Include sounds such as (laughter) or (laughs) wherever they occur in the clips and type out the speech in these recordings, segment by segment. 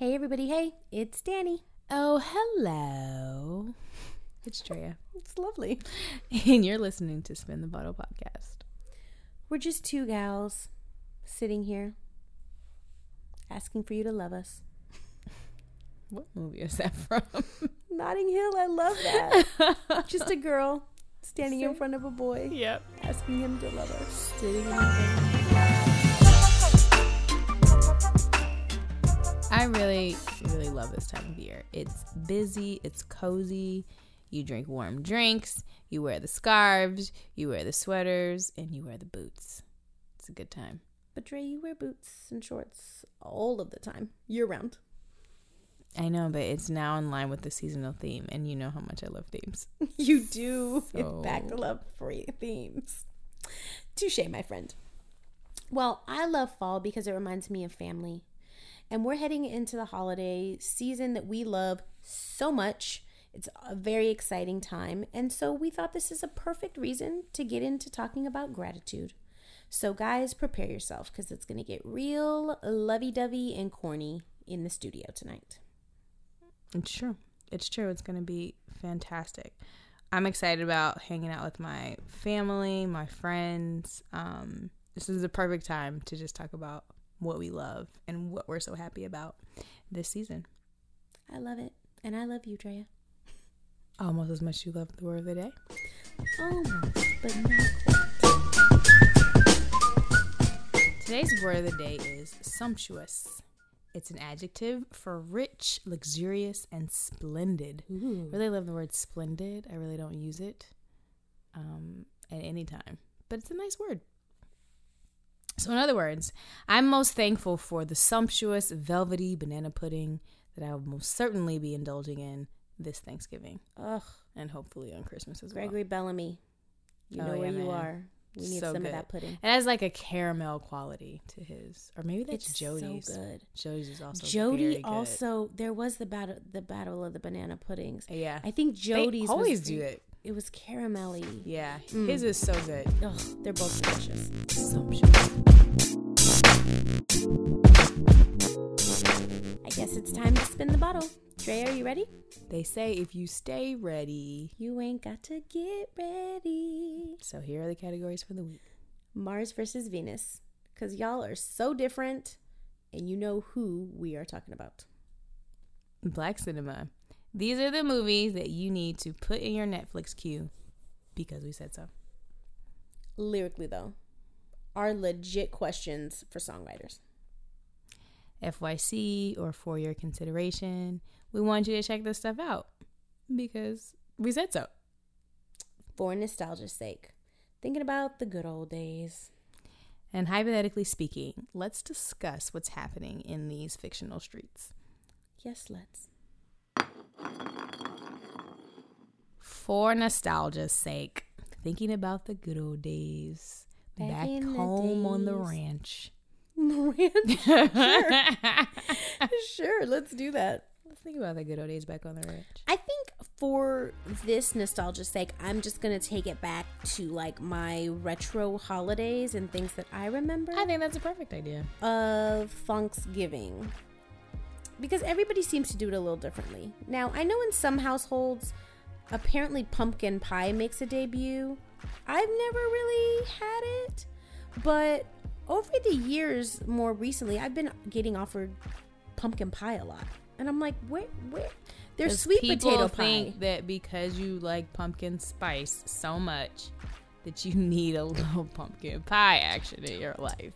Hey, everybody. Hey, it's Danny. Oh, hello. (laughs) It's Drea. It's lovely. And you're listening to Spin the Bottle podcast. We're just two gals sitting here asking for you to love us. (laughs) What movie is that from? (laughs) Notting Hill, I love that. just a girl standing in front of a boy yep. asking him to love us. Sitting in I really, really love this time of year. It's busy, it's cozy. You drink warm drinks, you wear the scarves, you wear the sweaters, and you wear the boots. It's a good time. But Dre, you wear boots and shorts all of the time, year round. I know, but it's now in line with the seasonal theme, and you know how much I love themes. (laughs) You do, in So- fact, love free themes. Touche, my friend. Well, I love fall because it reminds me of family. And we're heading into the holiday season that we love so much. It's a very exciting time. And so we thought this is a perfect reason to get into talking about gratitude. So, guys, prepare yourself because it's going to get real lovey dovey and corny in the studio tonight. It's true. It's true. It's going to be fantastic. I'm excited about hanging out with my family, my friends. Um, this is the perfect time to just talk about what we love and what we're so happy about this season. I love it. And I love you, Drea. Almost as much as you love the word of the day. Almost, but not quite. Today's word of the day is sumptuous. It's an adjective for rich, luxurious, and splendid. Ooh. I really love the word splendid. I really don't use it um, at any time, but it's a nice word. So, in other words, I'm most thankful for the sumptuous, velvety banana pudding that I will most certainly be indulging in this Thanksgiving Ugh, and hopefully on Christmas as well. Gregory Bellamy. You Oh, know where yeah, you man. are. We need So some of that pudding. It has like a caramel quality to his, or maybe that's It's Jody's. so good. Jody's is also very Jody good. also there was the battle the battle of the banana puddings. yeah. I think Jody's they always was, do it. It was caramelly. Yeah, Mm. his is so good. Ugh, they're both delicious. Sumptuous. I guess it's time to spin the bottle. Trey, are you ready? They say if you stay ready. You ain't got to get ready. So here are the categories for the week. Mars versus Venus. Because y'all are so different and you know who we are talking about. Black cinema. These are the movies that you need to put in your Netflix queue because we said so. Lyrically, though, are legit questions for songwriters. FYC or for your consideration, we want you to check this stuff out because we said so. For nostalgia's sake, thinking about the good old days. And hypothetically speaking, let's discuss what's happening in these fictional streets. Yes, let's. For nostalgia's sake, thinking about the good old days Back back, in the home on the ranch. (laughs) Ranch. sure, (laughs) Sure, let's do that. Let's think about the good old days back on the ranch. I think for this nostalgia's sake, I'm just gonna take it back to like my retro holidays and things that I remember I think that's a perfect idea. of Thanksgiving. Because everybody seems to do it a little differently. Now, I know in some households, apparently pumpkin pie makes a debut. I've never really had it, but over the years, more recently, I've been getting offered pumpkin pie a lot. And I'm like, where, where? There's sweet potato pie. think that because you like pumpkin spice so much that you (laughs) need a little pumpkin pie action in your life.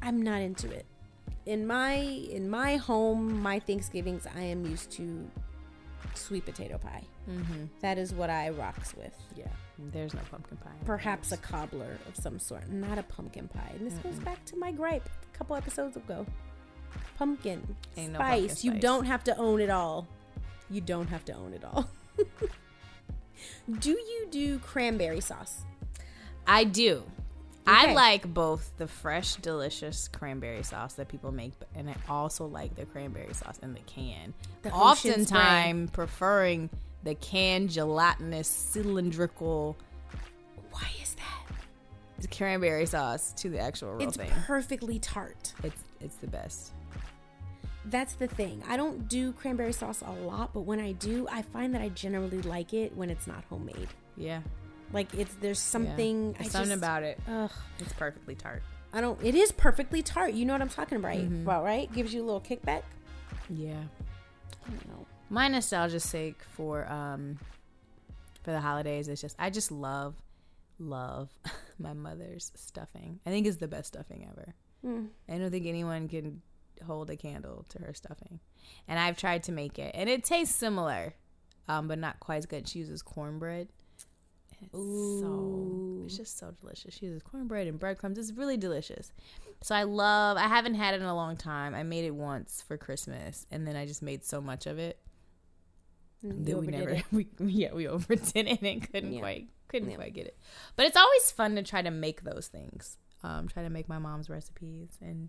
I'm not into it. In my in my home, my Thanksgivings, I am used to sweet potato pie. Mm-hmm. That is what I rocks with. Yeah, there's no pumpkin pie. Perhaps a cobbler of some sort, not a pumpkin pie. And this goes back to my gripe a couple episodes ago. Pumpkin Ain't no spice. You don't have to own it all. You don't have to own it all. (laughs) do you do cranberry sauce? I do. Okay. I like both the fresh, delicious cranberry sauce that people make, and I also like the cranberry sauce in the can. The Oftentimes, preferring the canned gelatinous cylindrical Why is that? cranberry sauce to the actual real It's thing. perfectly tart. It's it's the best. that's the thing. I don't do cranberry sauce a lot, but when I do, I find that I generally like it when it's not homemade. Yeah. Like it's there's yeah. something There's something just, about it. Ugh, It's perfectly tart. I don't. It is perfectly tart. You know what I'm talking about, Mhm. about right? Gives you a little kickback. Yeah. I don't know. My nostalgia's sake for um for the holidays is just I just love love (laughs) my mother's stuffing. I think it's the best stuffing ever. Mm. I don't think anyone can hold a candle to her stuffing. And I've tried to make it, and it tastes similar, um, but not quite as good. She uses cornbread. It's so it's just so delicious. She uses cornbread and breadcrumbs. It's really delicious. So I love. I haven't had it in a long time. I made it once for Christmas, and then I just made so much of it Mm, that we never. it. (laughs) We yeah we (laughs) overdid it and couldn't Yeah. quite couldn't Yeah. quite get it. But it's always fun to try to make those things. Um, try to make my mom's recipes and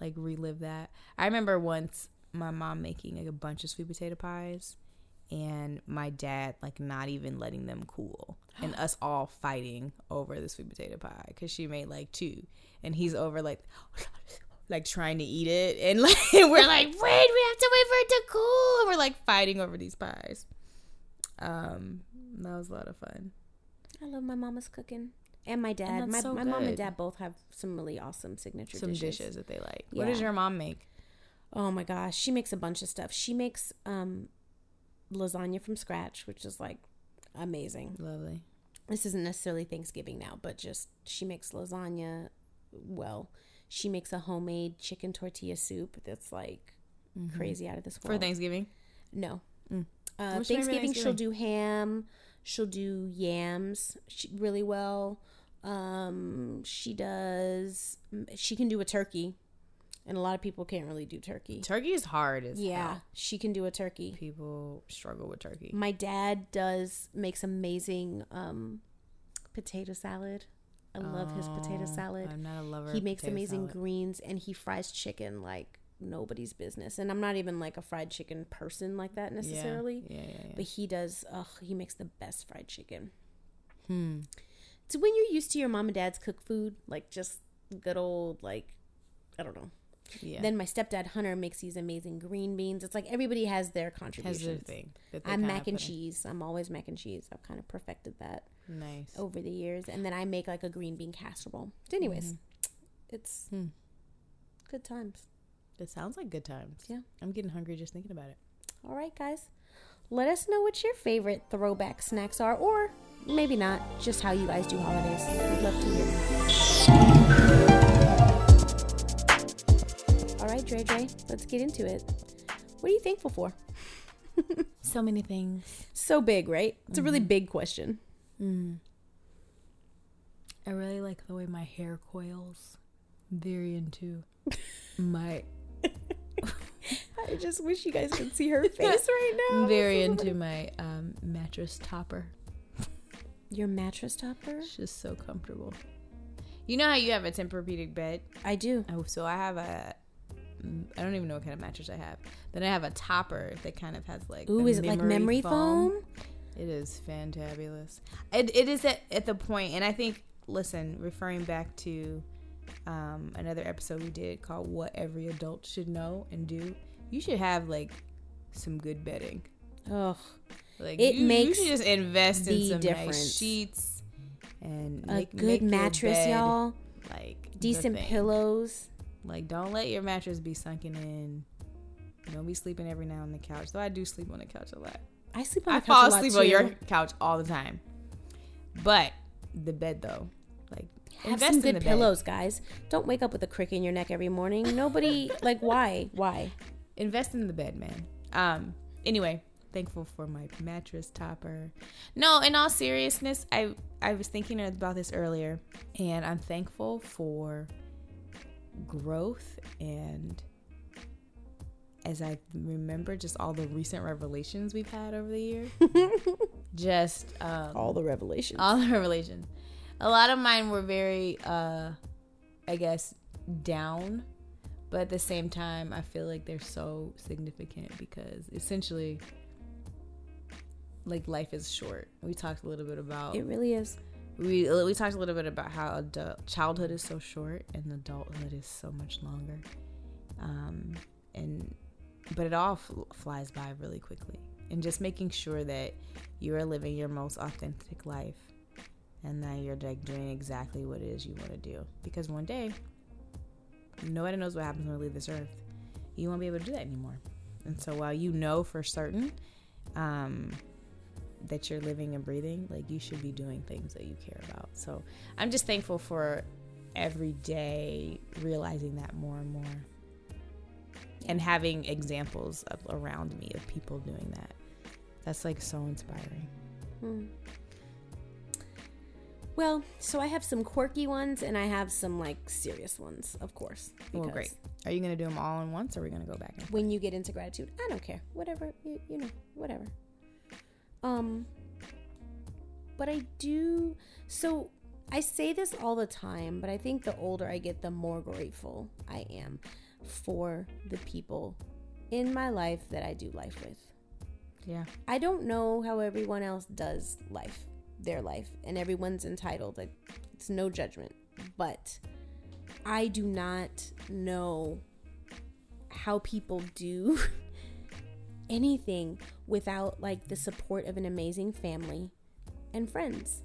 like relive that. I remember once my mom making like a bunch of sweet potato pies and my dad like not even letting them cool and us all fighting over the sweet potato pie because she made like two and he's over like (laughs) like trying to eat it and like (laughs) we're like wait we have to wait for it to cool. And we're like fighting over these pies. Um that was a lot of fun. I love my mama's cooking and my dad. that's My, so my mom and dad both have some really awesome signature some dishes. dishes that they like. What does your mom make? Oh my gosh, she makes a bunch of stuff. She makes um lasagna from scratch, which is like amazing. lovely This isn't necessarily Thanksgiving now, but just she makes lasagna well. She makes a homemade chicken tortilla soup that's like crazy out of this world. for thanksgiving No. Mm. Uh, What's Thanksgiving, she'll do ham. She'll do yams she, really well. Um, she does. She can do a turkey, and a lot of people can't really do turkey. turkey is hard as Yeah, hell. she can do a turkey. people struggle with turkey My dad does makes amazing um, potato salad. I love his potato Oh, salad. i'm not a lover He makes amazing salad. greens, and he fries chicken like nobody's business. And I'm not even like a fried chicken person like that necessarily. yeah yeah yeah, yeah. But he does. Ugh, he makes the best fried chicken. hmm So when you're used to your mom and dad's cook food, like just good old like, I don't know. Yeah Then my stepdad Hunter makes these amazing green beans. It's like everybody has their has contributions. their thing I'm mac and cheese. I'm always mac and cheese. I've kind of perfected that nice over the years. And then I make like a green bean casserole. But anyways, it's Hmm. good times. It sounds like good times. Yeah. I'm getting hungry just thinking about it. All right, guys. Let us know what your favorite throwback snacks are, or maybe not, just how you guys do holidays. We'd love to hear. All right, Dre Dre, let's get into it. What are you thankful for? (laughs) So many things. So big, right? It's a really big question. Mm. I really like the way my hair coils. Very into my (laughs) I just wish you guys could see her (laughs) face right now. very into my um, mattress topper. Your mattress topper? It's just so comfortable. You know how you have a Tempur-Pedic bed? I do. Oh, so I have a. I don't even know what kind of mattress I have. Then I have a topper that kind of has like. Ooh, is it like memory foam? It is fantabulous. It, it is at, at the point, and I think, listen, referring back to um, another episode we did called What Every Adult Should Know and Do, you should have like some good bedding. Ugh. Like It you, you makes should just invest in some difference. nice sheets and A make, good make mattress, bed, y'all. Like Decent pillows. Like don't let your mattress be sunken in. Don't be sleeping every now on the couch. Though I do sleep on the couch a lot. I sleep on I the couch fall asleep on your couch all the time. But the bed though, like Have invest some in good the bed. pillows, guys. Don't wake up with a crick in your neck every morning. Nobody (laughs) like why? Why? Invest in the bed, man. Um. Anyway, thankful for my mattress topper. No, in all seriousness, I I was thinking about this earlier, and I'm thankful for growth and as I remember just all the recent revelations we've had over the year. (laughs) just um, All the revelations. all the revelations. A lot of mine were very, uh, I guess, down, but at the same time, I feel like they're so significant because essentially, like life is short. We talked a little bit about it really is. We we talked a little bit about how adult, childhood is so short and adulthood is so much longer. Um, and but it all flies by really quickly. And just making sure that you are living your most authentic life and that you're like doing exactly what it is you want to do. Because one day, nobody knows what happens when we leave this earth. You won't be able to do that anymore. And so while you know for certain um, that you're living and breathing, like you should be doing things that you care about. So I'm just thankful for every day realizing that more and more and having examples of, around me of people doing that. That's like so inspiring. Hmm. Well, so I have some quirky ones and I have some like serious ones, of course. Well, great. Are you going to do them all in once or are we going to go back? And when you get into gratitude, I don't care. Whatever, you, you know, whatever. Um, but I do. So I say this all the time, but I think the older I get, the more grateful I am for the people in my life that I do life with. Yeah. I don't know how everyone else does life their life and everyone's entitled. It's no judgment. But I do not know how people do (laughs) anything without like the support of an amazing family and friends.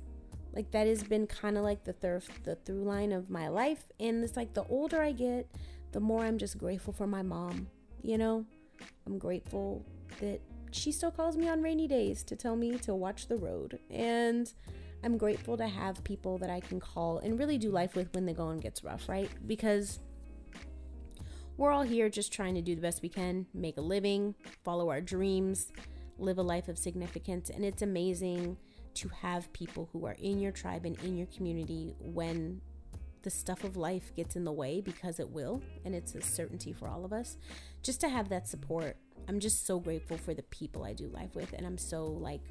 Like that has been kind of like the thir- the through line of my life and it's like the older I get, the more I'm just grateful for my mom, you know? I'm grateful that she still calls me on rainy days to tell me to watch the road. And I'm grateful to have people that I can call and really do life with when the going gets rough, right? Because we're all here just trying to do the best we can, make a living, follow our dreams, live a life of significance. And it's amazing to have people who are in your tribe and in your community when the stuff of life gets in the way because it will, and it's a certainty for all of us. Just to have that support I'm just so grateful for the people I do life with, and I'm so like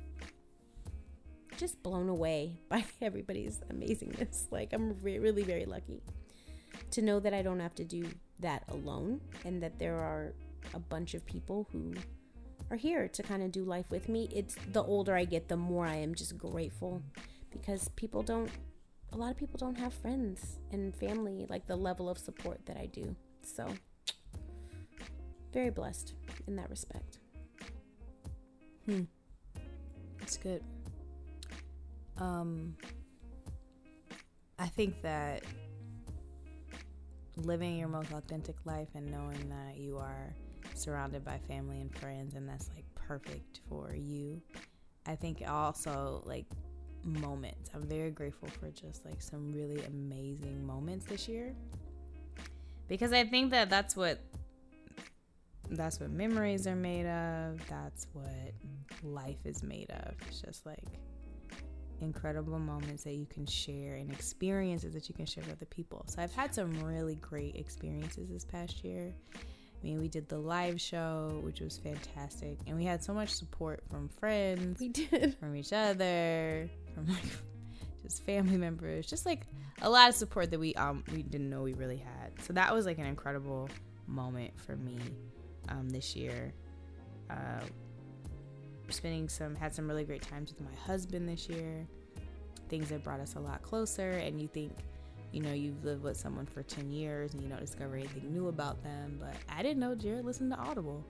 just blown away (laughs) by everybody's amazingness. Like, I'm re- really very lucky to know that I don't have to do that alone and that there are a bunch of people who are here to kind of do life with me. It's the older I get, the more I am just grateful because people don't, a lot of people don't have friends and family like the level of support that I do. So, very blessed in that respect. Hmm. That's good. Um, I think that living your most authentic life and knowing that you are surrounded by family and friends and that's like perfect for you. I think also like moments. I'm very grateful for just like some really amazing moments this year. Because I think that that's what that's what memories are made of. That's what life is made of. It's just like incredible moments that you can share and experiences that you can share with other people. So I've had some really great experiences this past year. I mean, we did the live show, which was fantastic, and we had so much support from friends. We did from each other, from like just family members, just like a lot of support that we um we didn't know we really had. So that was like an incredible moment for me um, this year. Uh, spending some had some really great times with my husband this year. Things that brought us a lot closer, and you think, you know, you've lived with someone for ten years and you don't discover anything new about them. But I didn't know Jared listened to Audible.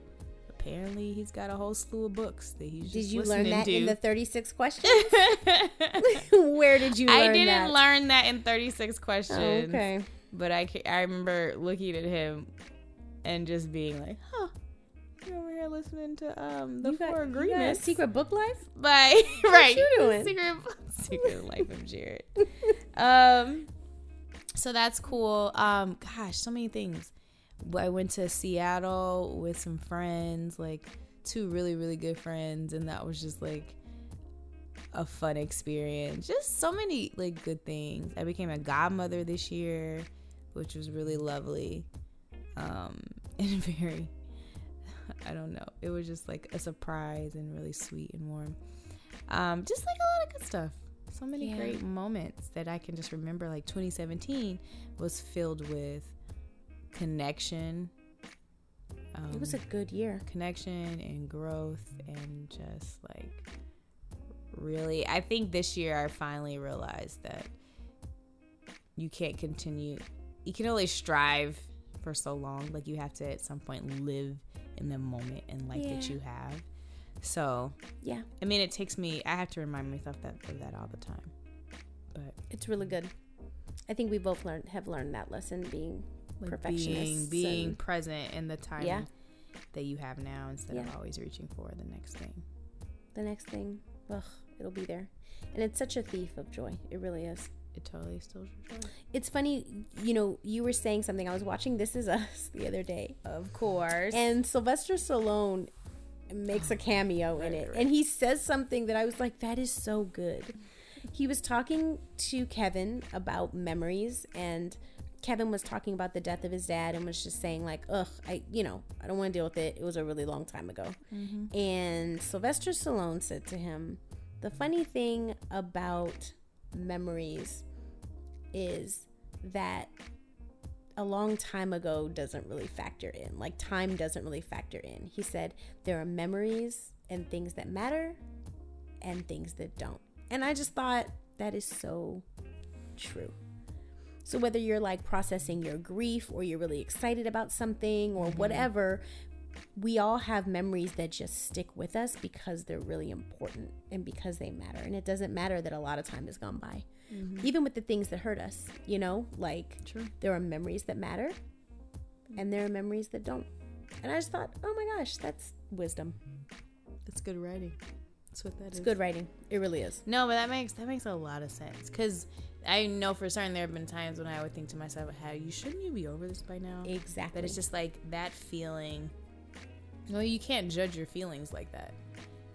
Apparently, he's got a whole slew of books that he's. Did you learn that to. in the thirty-six (laughs) questions? (laughs) Where did you? I didn't that? learn that in thirty-six questions. Oh, okay. But I, I remember looking at him and just being like, huh. You over here listening to um the you Four got, Agreements, Secret Book Life, by right? you doing Secret Secret (laughs) Life of Jared. um, so that's cool. Um, gosh, so many things. I went to Seattle with some friends, like two really really good friends, and that was just like a fun experience. Just so many like good things. I became a godmother this year, which was really lovely um, (laughs) and very (laughs) I don't know. It was just like a surprise and really sweet and warm. Um, just like a lot of good stuff. So many yeah. great moments that I can just remember. Like 2017 was filled with connection. Um, it was a good year. Connection and growth and just like really. I think this year I finally realized that you can't continue. You can only strive for so long. Like you have to at some point live in the moment and life that you have. So, Yeah, I mean, it takes me. I have to remind myself that of that all the time. But it's really good. I think we both learned have learned that lesson being like perfectionists. being being and- present in the time Yeah. that you have now instead of always reaching for the next thing. the next thing, ugh, it'll be there. And it's such a thief of joy. It really is. It totally still joy. It's funny, you know, you were saying something. I was watching This Is Us the other day, Of course. and Sylvester Stallone makes a cameo in it. right. And he says something that I was like, that is so good. He was talking to Kevin about memories, and Kevin was talking about the death of his dad and was just saying, like, ugh, I, you know, I don't want to deal with it. It was a really long time ago. Mm-hmm. And Sylvester Stallone said to him, the funny thing about memories is that a long time ago doesn't really factor in. Like time doesn't really factor in. He said there are memories and things that matter and things that don't. And I just thought that is so true. So whether you're like processing your grief or you're really excited about something or mm-hmm. whatever, we all have memories that just stick with us because they're really important and because they matter. And it doesn't matter that a lot of time has gone by. Mm-hmm. Even with the things that hurt us, you know, like True. there are memories that matter and there are memories that don't. And I just thought, oh my gosh, that's wisdom. That's good writing. That's what that It's good writing. It really is. No, but that makes that makes a lot of sense because I know for certain there have been times when I would think to myself, "How you shouldn't you be over this by now?" Exactly. That it's just like that feeling. Well, you can't judge your feelings like that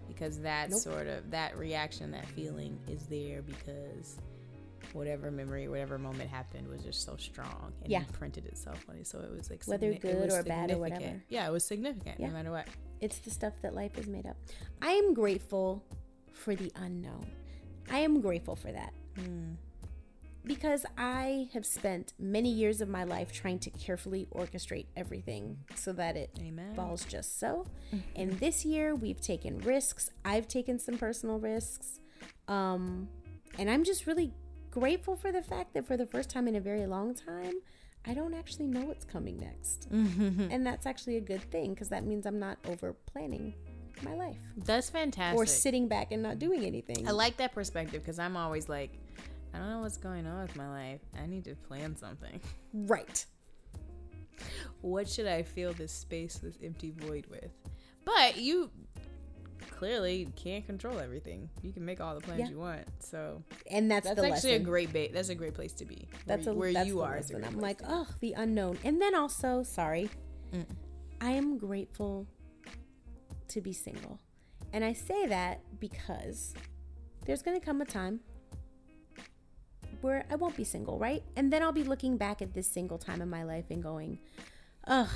because that Nope. sort of that reaction, that feeling is there because whatever memory, whatever moment happened was just so strong and Yeah. imprinted itself on it. So it was like Whether signi- good or bad or whatever. Yeah, it was significant Yeah. no matter what. It's the stuff that life is made up. I am grateful for the unknown. I am grateful for that. Hmm. Because I have spent many years of my life trying to carefully orchestrate everything so that it Amen. falls just so. And this year we've taken risks. I've taken some personal risks. Um, and I'm just really grateful for the fact that for the first time in a very long time, I don't actually know what's coming next. and that's actually a good thing because that means I'm not over planning my life That's fantastic. or sitting back and not doing anything. I like that perspective because I'm always like, I don't know what's going on with my life. I need to plan something. right. What should I fill this space, this empty void with? But you clearly can't control everything. You can make all the plans Yeah. you want. So And that's, that's actually lesson. a great bait. That's a great place to be. That's where, a, where that's you are. is lesson. great I'm like, oh, the unknown. And then also, sorry, Mm. I am grateful to be single. And I say that because there's going to come a time where I won't be single, right? And then I'll be looking back at this single time in my life and going, ugh,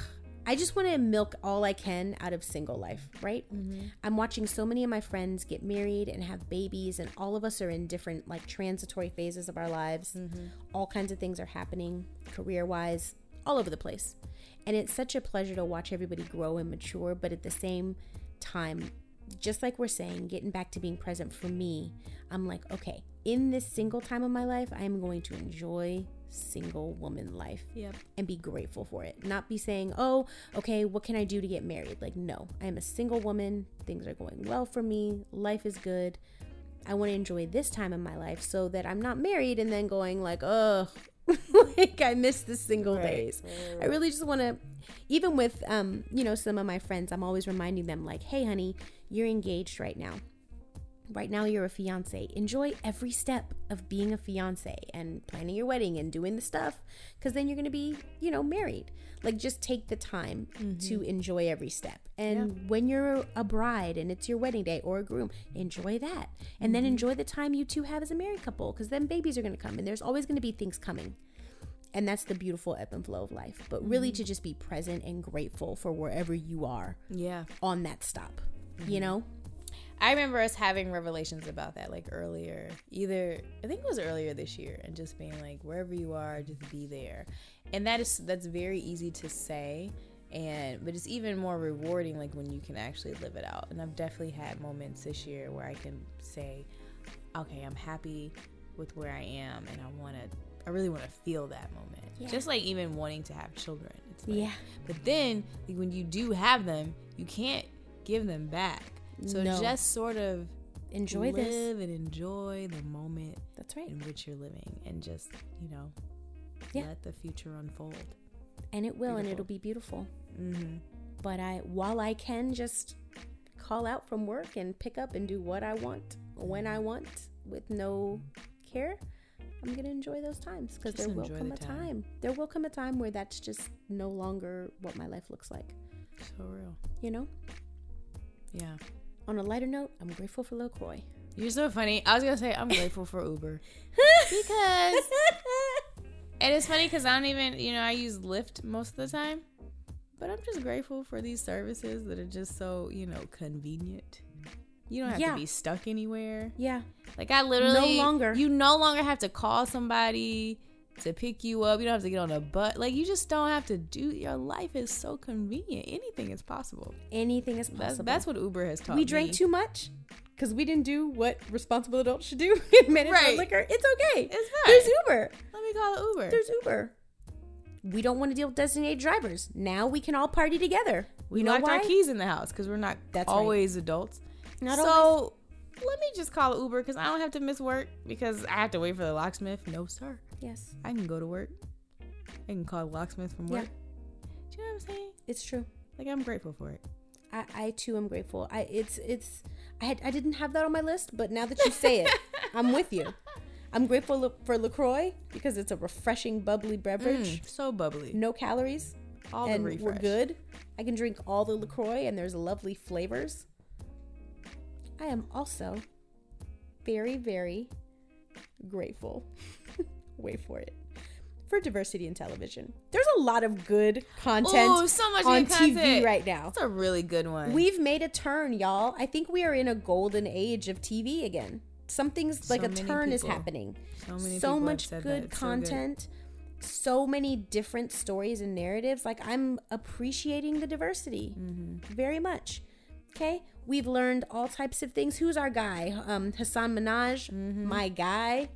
I just want to milk all I can out of single life, right? Mm-hmm. I'm watching so many of my friends get married and have babies, and all of us are in different, like, transitory phases of our lives. Mm-hmm. All kinds of things are happening career wise, all over the place. And it's such a pleasure to watch everybody grow and mature, but at the same time, just like we're saying, getting back to being present for me, I'm like, okay, in this single time of my life, I am going to enjoy single woman life Yep. and be grateful for it. Not be saying, oh, okay, what can I do to get married? Like, no, I am a single woman. Things are going well for me. Life is good. I want to enjoy this time in my life so that I'm not married and then going, like, oh, (laughs) like I miss the single Right. days. I really just want to, even with, um, you know, some of my friends, I'm always reminding them, like, hey, honey, you're engaged right now. Right now, you're a fiance. Enjoy every step of being a fiance and planning your wedding and doing the stuff because then you're going to be, you know, married. Like, just take the time mm-hmm. to enjoy every step. And when you're a bride and it's your wedding day or a groom, enjoy that. And then mm-hmm. enjoy the time you two have as a married couple because then babies are going to come and there's always going to be things coming. And that's the beautiful ebb and flow of life. But really, mm-hmm. to just be present and grateful for wherever you are Yeah. on that stop, you mm-hmm. know? I remember us having revelations about that like earlier. Either I think it was earlier this year and just being like wherever you are just be there. And that is that's very easy to say and but it's even more rewarding like when you can actually live it out. And I've definitely had moments this year where I can say okay, I'm happy with where I am and I want to I really want to feel that moment. Yeah. Just like even wanting to have children. Like, Yeah. But then like, when you do have them, you can't give them back. So No. just sort of Enjoy this. live and enjoy the moment That's right. in which you're living, and just you know, Yeah. let the future unfold. And it will, and it'll be beautiful. Mm-hmm. But I, while I can just call out from work and pick up and do what I want when I want with no care, I'm gonna enjoy those times because there will come the a time. time. There will come a time where that's just no longer what my life looks like. So real. You know. Yeah. On a lighter note, I'm grateful for LaCroix. You're so funny. I was gonna say I'm grateful for Uber (laughs) because, (laughs) and it's funny because I don't even, you know, I use Lyft most of the time, but I'm just grateful for these services that are just so, you know, convenient. You don't have Yeah. to be stuck anywhere. yeah, Like I literally no longer. You no longer have to call somebody to pick you up. You don't have to get on a bus. Like you just don't have to do. Your life is so convenient. Anything is possible. anything is possible. that's what Uber has taught me. we me. drank too much because we didn't do what responsible adults should do (laughs) and manage our Right. liquor. It's okay. It's fine. There's. Uber. Let me call it Uber. There's Uber. We don't want to deal with designated drivers. Now we can all party together. We you know locked why? our keys in the house because we're not That's right. always adults. Not so always. Let me just call Uber because I don't have to miss work because I have to wait for the locksmith. No, sir. Yes, I can go to work. I can call the locksmith from Yeah. work. Do you know what I'm saying? it's true. Like I'm grateful for it. I, I too am grateful. I it's it's I had I didn't have that on my list, but now that you say it, (laughs) I'm with you. I'm grateful for LaCroix because it's a refreshing, bubbly beverage. Mm, so bubbly. No calories, All and the refresh. we're good. I can drink all the LaCroix, and there's lovely flavors. I am also very, very grateful. (laughs) Wait for it. For diversity in television, there's a lot of good content Ooh, so much on TV content. right now. It's a really good one. We've made a turn, y'all. I think we are in a golden age of TV again. Something's like a turn is happening. so many So people much good so good. content. So many different stories and narratives. Like I'm appreciating the diversity Mm-hmm. very much. Okay, we've learned all types of things. Who's our guy? Um, Hasan Minhaj, Mm-hmm. my guy.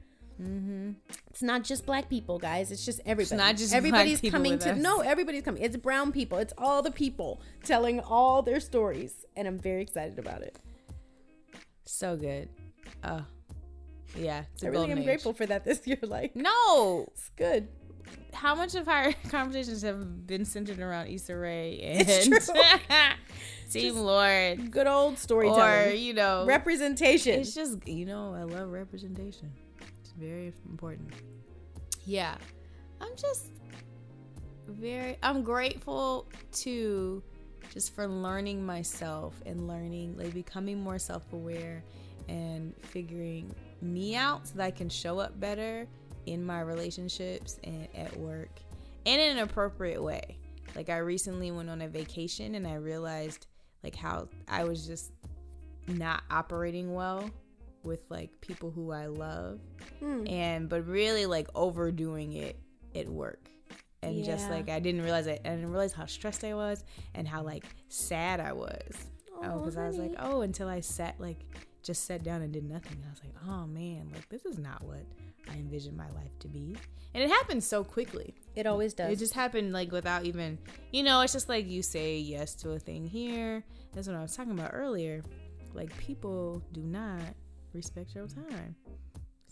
It's not just black people, guys. It's just everybody. It's not just black people. everybody's coming to us. no. Everybody's coming. It's brown people. It's all the people telling all their stories, and I'm very excited about it. So good. Uh, yeah, it's a I really am age. grateful for that this year. (laughs) Like No, it's good. How much of our (laughs) conversations have been centered around Issa Rae and. (laughs) Team Lord, Good old or storytelling, you know, representation. it's just you know, I love representation. It's very important. Yeah, I'm just very. I'm grateful to just for learning myself and learning like becoming more self-aware and figuring me out so that I can show up better in my relationships and at work and in an appropriate way. Like I recently went on a vacation and I realized like how I was just not operating well with like people who I love Hmm. and but really like overdoing it at work and just like I didn't realize it I didn't realize how stressed I was and how like sad I was oh because I was like oh until I sat like just sat down and did nothing I was like oh man like this is not what I envisioned my life to be and it happened so quickly it always does. it just happened like without even, you know, it's just like you say yes to a thing here. That's what I was talking about earlier. Like people do not respect your time.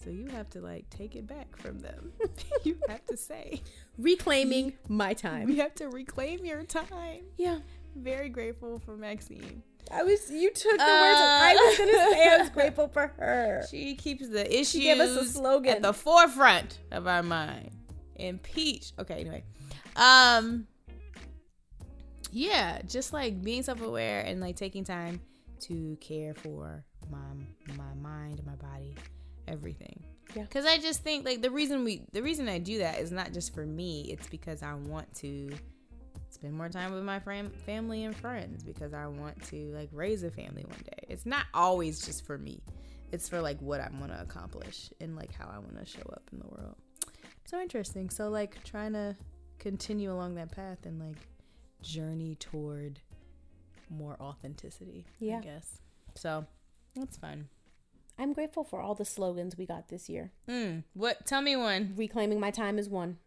So you have to like take it back from them. (laughs) you have to say, reclaiming my time. you have to reclaim your time. Yeah. Very grateful for Maxine. I was. You took the words. I was gonna say I was grateful for her. She keeps the issues gave us a slogan. at the forefront of our mind. Impeach. Okay, anyway. Um yeah, just like being self-aware and like taking time to care for my my mind, my body, everything. Yeah. Cuz I just think like the reason we the reason I do that is not just for me, it's because I want to spend more time with my fam- family and friends because I want to like raise a family one day. It's not always just for me. It's for like what I want to accomplish and like how I want to show up in the world. So interesting. So like trying to continue along that path and like journey toward more authenticity. Yeah. I guess. So that's fun. I'm grateful for all the slogans we got this year. Mm, what? Tell me one. Reclaiming my time is one.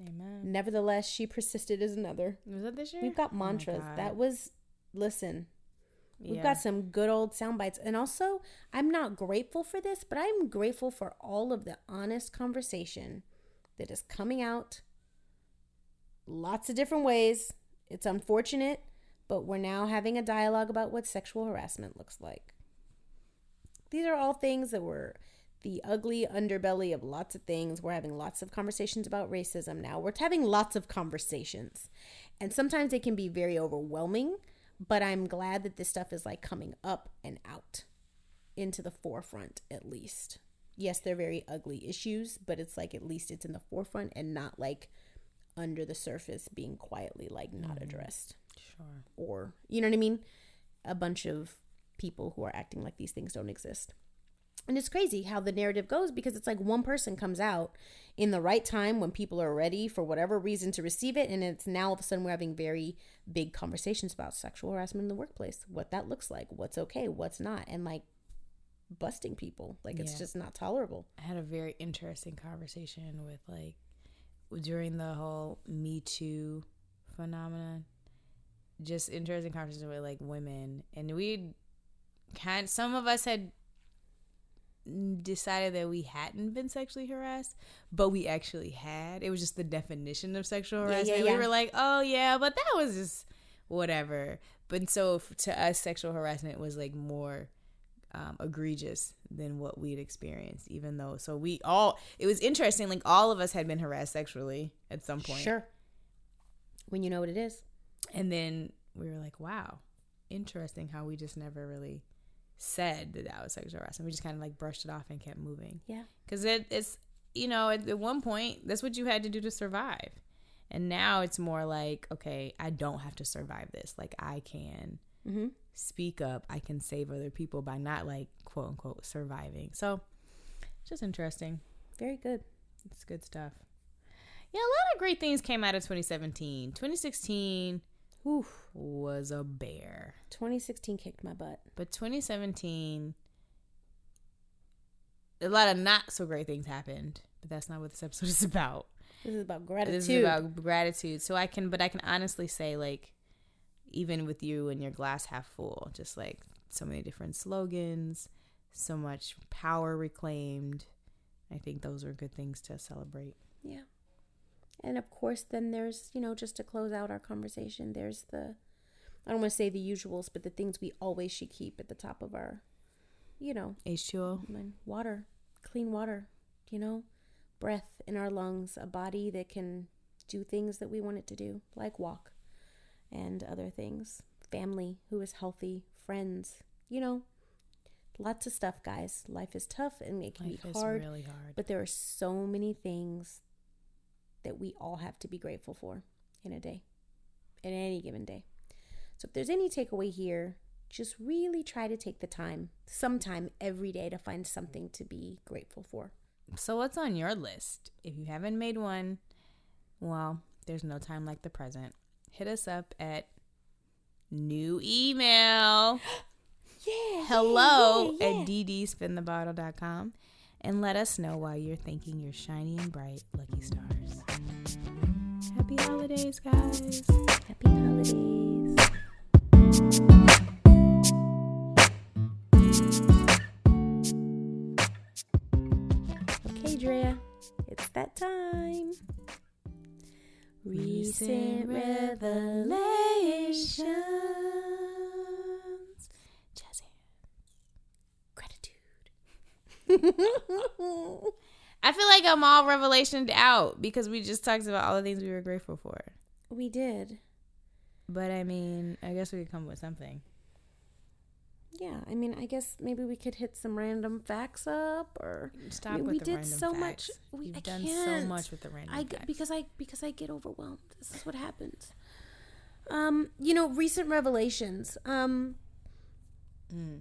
Amen. Nevertheless, she persisted as another. Was that this year? We've got Oh mantras. God. that was listen. We've Yeah. got some good old sound bites. And also, I'm not grateful for this, but I'm grateful for all of the honest conversation that is coming out lots of different ways. It's unfortunate, but we're now having a dialogue about what sexual harassment looks like. These are all things that were the ugly underbelly of lots of things. We're having lots of conversations about racism now. We're having lots of conversations. And sometimes it can be very overwhelming, but I'm glad that this stuff is like coming up and out into the forefront at least. Yes, they're very ugly issues, but it's like at least it's in the forefront and not like under the surface being quietly like not mm-hmm. addressed Sure. or you know what I mean? A bunch of people who are acting like these things don't exist. And it's crazy how the narrative goes because it's like one person comes out in the right time when people are ready for whatever reason to receive it. And it's now all of a sudden we're having very big conversations about sexual harassment in the workplace, what that looks like, what's okay, what's not, and like busting people. Like it's Yeah. just not tolerable. I had a very interesting conversation with like during the whole Me Too phenomenon. Just interesting conversation with like women, and we kind. Some of us had decided that we hadn't been sexually harassed, but we actually had. It was just the definition of sexual Yeah, yeah, harassment. yeah. We were like, oh yeah, but that was just whatever. But so to us, sexual harassment was like more um, egregious than what we'd experienced, even though. So we all, it was interesting. Like all of us had been harassed sexually at some point. Sure. When you know what it is. And then we were like, wow, interesting how we just never really said that that was sexual harassment. We just kind of like brushed it off and kept moving. Yeah. Because it, it's, you know, at, at one point, that's what you had to do to survive. And now it's more like, okay, I don't have to survive this. Like I can Mm-hmm. speak up. I can save other people by not like quote unquote surviving. So just interesting. Very good. It's good stuff. Yeah, a lot of great things came out of 2017. 2016 Oof. was a bear. 2016 kicked my butt. But 2017, a lot of not so great things happened. But that's not what this episode (laughs) is about. This is about gratitude. This is about gratitude. So I can, but I can honestly say, like, even with you and your glass half full, just like so many different slogans, so much power reclaimed. I think those are good things to celebrate. Yeah. And of course, then there's, you know, just to close out our conversation, there's the, I don't want to say the usuals, but the things we always should keep at the top of our, you know, H2O. mind. water, clean water, you know, breath in our lungs, a body that can do things that we want it to do, like walk and other things, family who is healthy, friends, you know, lots of stuff, guys. Life is tough and it can Life be hard. really hard. But there are so many things that we all have to be grateful for in a day, in any given day. So if there's any takeaway here, just really try to take the time, sometime every day, to find something to be grateful for. So, what's on your list? If you haven't made one, well, there's no time like the present. Hit us up at new email (gasps) Yeah. hello yeah, yeah. at ddspinthebottle.com and let us know why you're thinking your shiny and bright lucky stars. Happy holidays, guys. Happy holidays. Okay, Drea, it's that time. Recent revelations. Jazzy. Gratitude. (laughs) I feel like I'm all revelationed out because we just talked about all the things we were grateful for. we did. But I mean, I guess we could come up with something. Yeah, I mean, I guess maybe we could hit some random facts up, or Stop I mean, we did so facts. much. We, I done so can't. much with the random I facts. because I because I get overwhelmed. This is what happens. Um, you know, recent revelations. Um, Mm.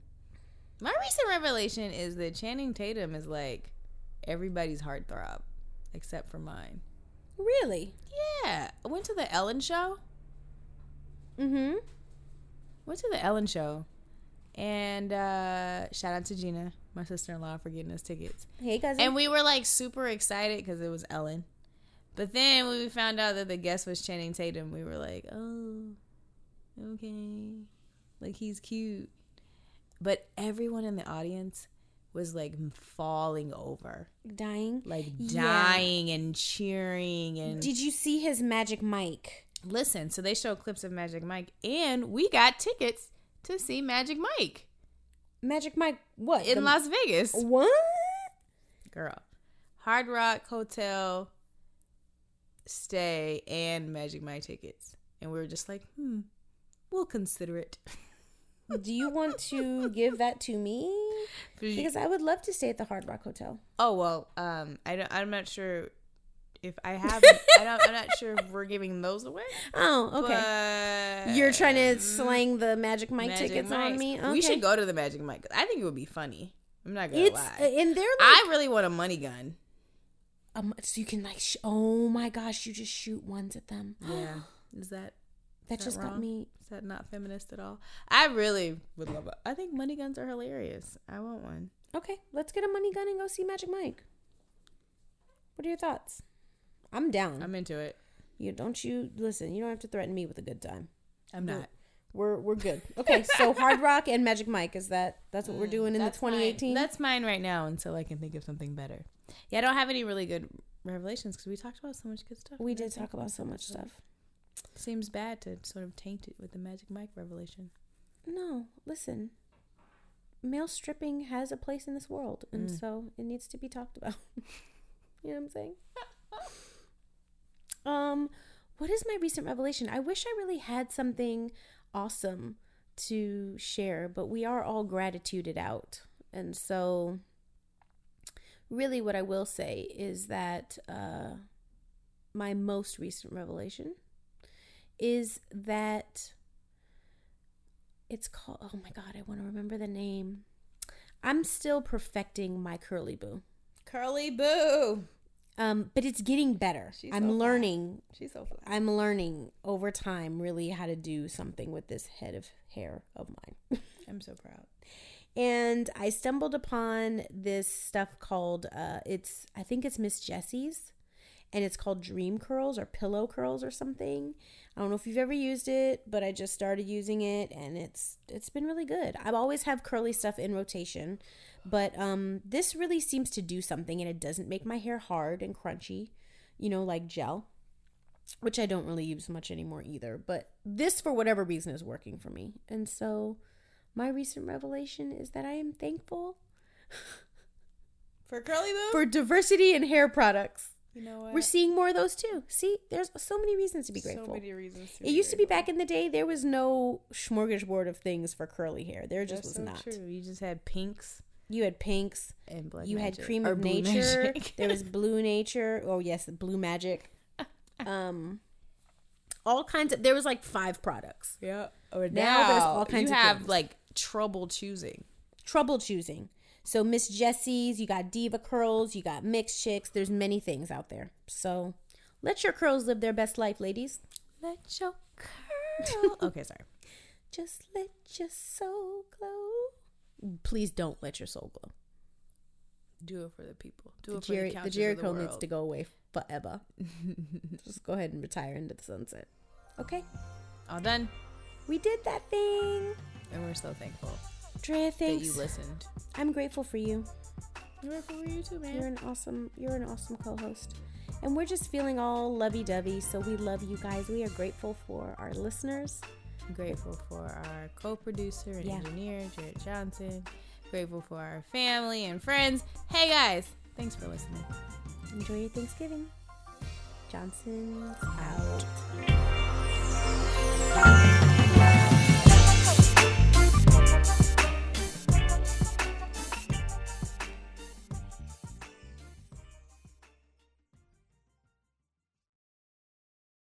My recent revelation is that Channing Tatum is like everybody's heartthrob, except for mine. really. Yeah, I went to the Ellen show. Mm-hmm. Went to the Ellen show, and uh, shout out to Gina, my sister in law, for getting us tickets. Hey guys. And we were like super excited because it was Ellen. But then when we found out that the guest was Channing Tatum, we were like, oh, okay. Like he's cute. But everyone in the audience was like falling over, Dying. like Yeah. dying and cheering and Did you see his magic mic? listen. So they showed clips of Magic Mike, and we got tickets to see Magic Mike Magic Mike, what? in The- Las Vegas. What? Girl, Hard Rock Hotel stay and Magic Mike tickets, and we were just like, hmm, we'll consider it. (laughs) Do you want to give that to me? Because I would love to stay at the Hard Rock Hotel. Oh well, um, I don't, I'm not sure if I have. (laughs) I don't. I'm not sure if we're giving those away. Oh, okay. But You're trying to slang the Magic Mike Magic tickets on me. Okay. We should go to the Magic Mike. I think it would be funny. I'm not gonna It's lie. and they're like, I really want a money gun. um, so you can like, sh- oh my gosh, you just shoot ones at them. Yeah, is that That that just got me. is that not feminist at all? I really would love it. I think money guns are hilarious. I want one. Okay, let's get a money gun and go see Magic Mike. What are your thoughts? I'm down. I'm into it. you don't you listen. You don't have to threaten me with a good time. I'm not. We're we're good. Okay, so (laughs) Hard Rock and Magic Mike is that that's what we're mm, doing in the That's mine. 2018. That's mine right now until I can think of something better. Yeah, I don't have any really good revelations because we talked about so much good stuff. we did talk about so much stuff. Seems bad to sort of taint it with the Magic Mike revelation. No, listen. Male stripping has a place in this world, and Mm. so it needs to be talked about. (laughs) you know what I'm saying? (laughs) um, what is my recent revelation? I wish I really had something awesome to share, but we are all gratituded out. And so really what I will say is that uh my most recent revelation is that it's called oh my god i want to remember the name i'm still perfecting my curly boo Curly Boo. um but it's getting better She's i'm so fly. learning She's so fly. i'm learning over time really how to do something with this head of hair of mine (laughs) I'm so proud. and i stumbled upon this stuff called uh it's i think it's miss jessie's and it's called dream curls or pillow curls or something. I don't know if you've ever used it but i just started using it and it's it's been really good. I always have curly stuff in rotation but um this really seems to do something and it doesn't make my hair hard and crunchy you know like gel which i don't really use much anymore either but this for whatever reason is working for me. And so my recent revelation is that i am thankful For Curly Boo? for diversity in hair products you know what? we're seeing more of those too. See, there's so many reasons to be grateful. So grateful. many reasons. To it used to be back in the day, there was no smorgasbord of things for curly hair. There just That's was so not. true. You just had pinks You had pinks, and blood. you magic. had cream Or of nature, Magic. there was (laughs) blue nature. Oh yes, blue magic. Um, all kinds of. There was like five products. yeah. Or Now there's all kinds you of have things. like trouble choosing. Trouble choosing. So Miss Jessie's, you got DevaCurls, you got mixed chicks. There's many things out there. So let your curls live their best life, ladies. Let your curl. (laughs) okay, sorry. Just let your soul glow. Please don't let your soul glow. Do it for the people. Do The, it for Jerry, the the couches Jheri the curl world. needs to go away forever. (laughs) Just go ahead and retire into the sunset. Okay, All done, we did that thing. and we're so thankful Drea, that thanks. you listened. I'm grateful for you. We're for you too, man. You're an awesome. You're an awesome co-host, and we're just feeling all lovey-dovey. So we love you guys. We are grateful for our listeners. grateful for our co-producer and Yeah. engineer Jared Johnson. Grateful for our family and friends. Hey guys, thanks for listening. Enjoy your Thanksgiving. Johnson's out.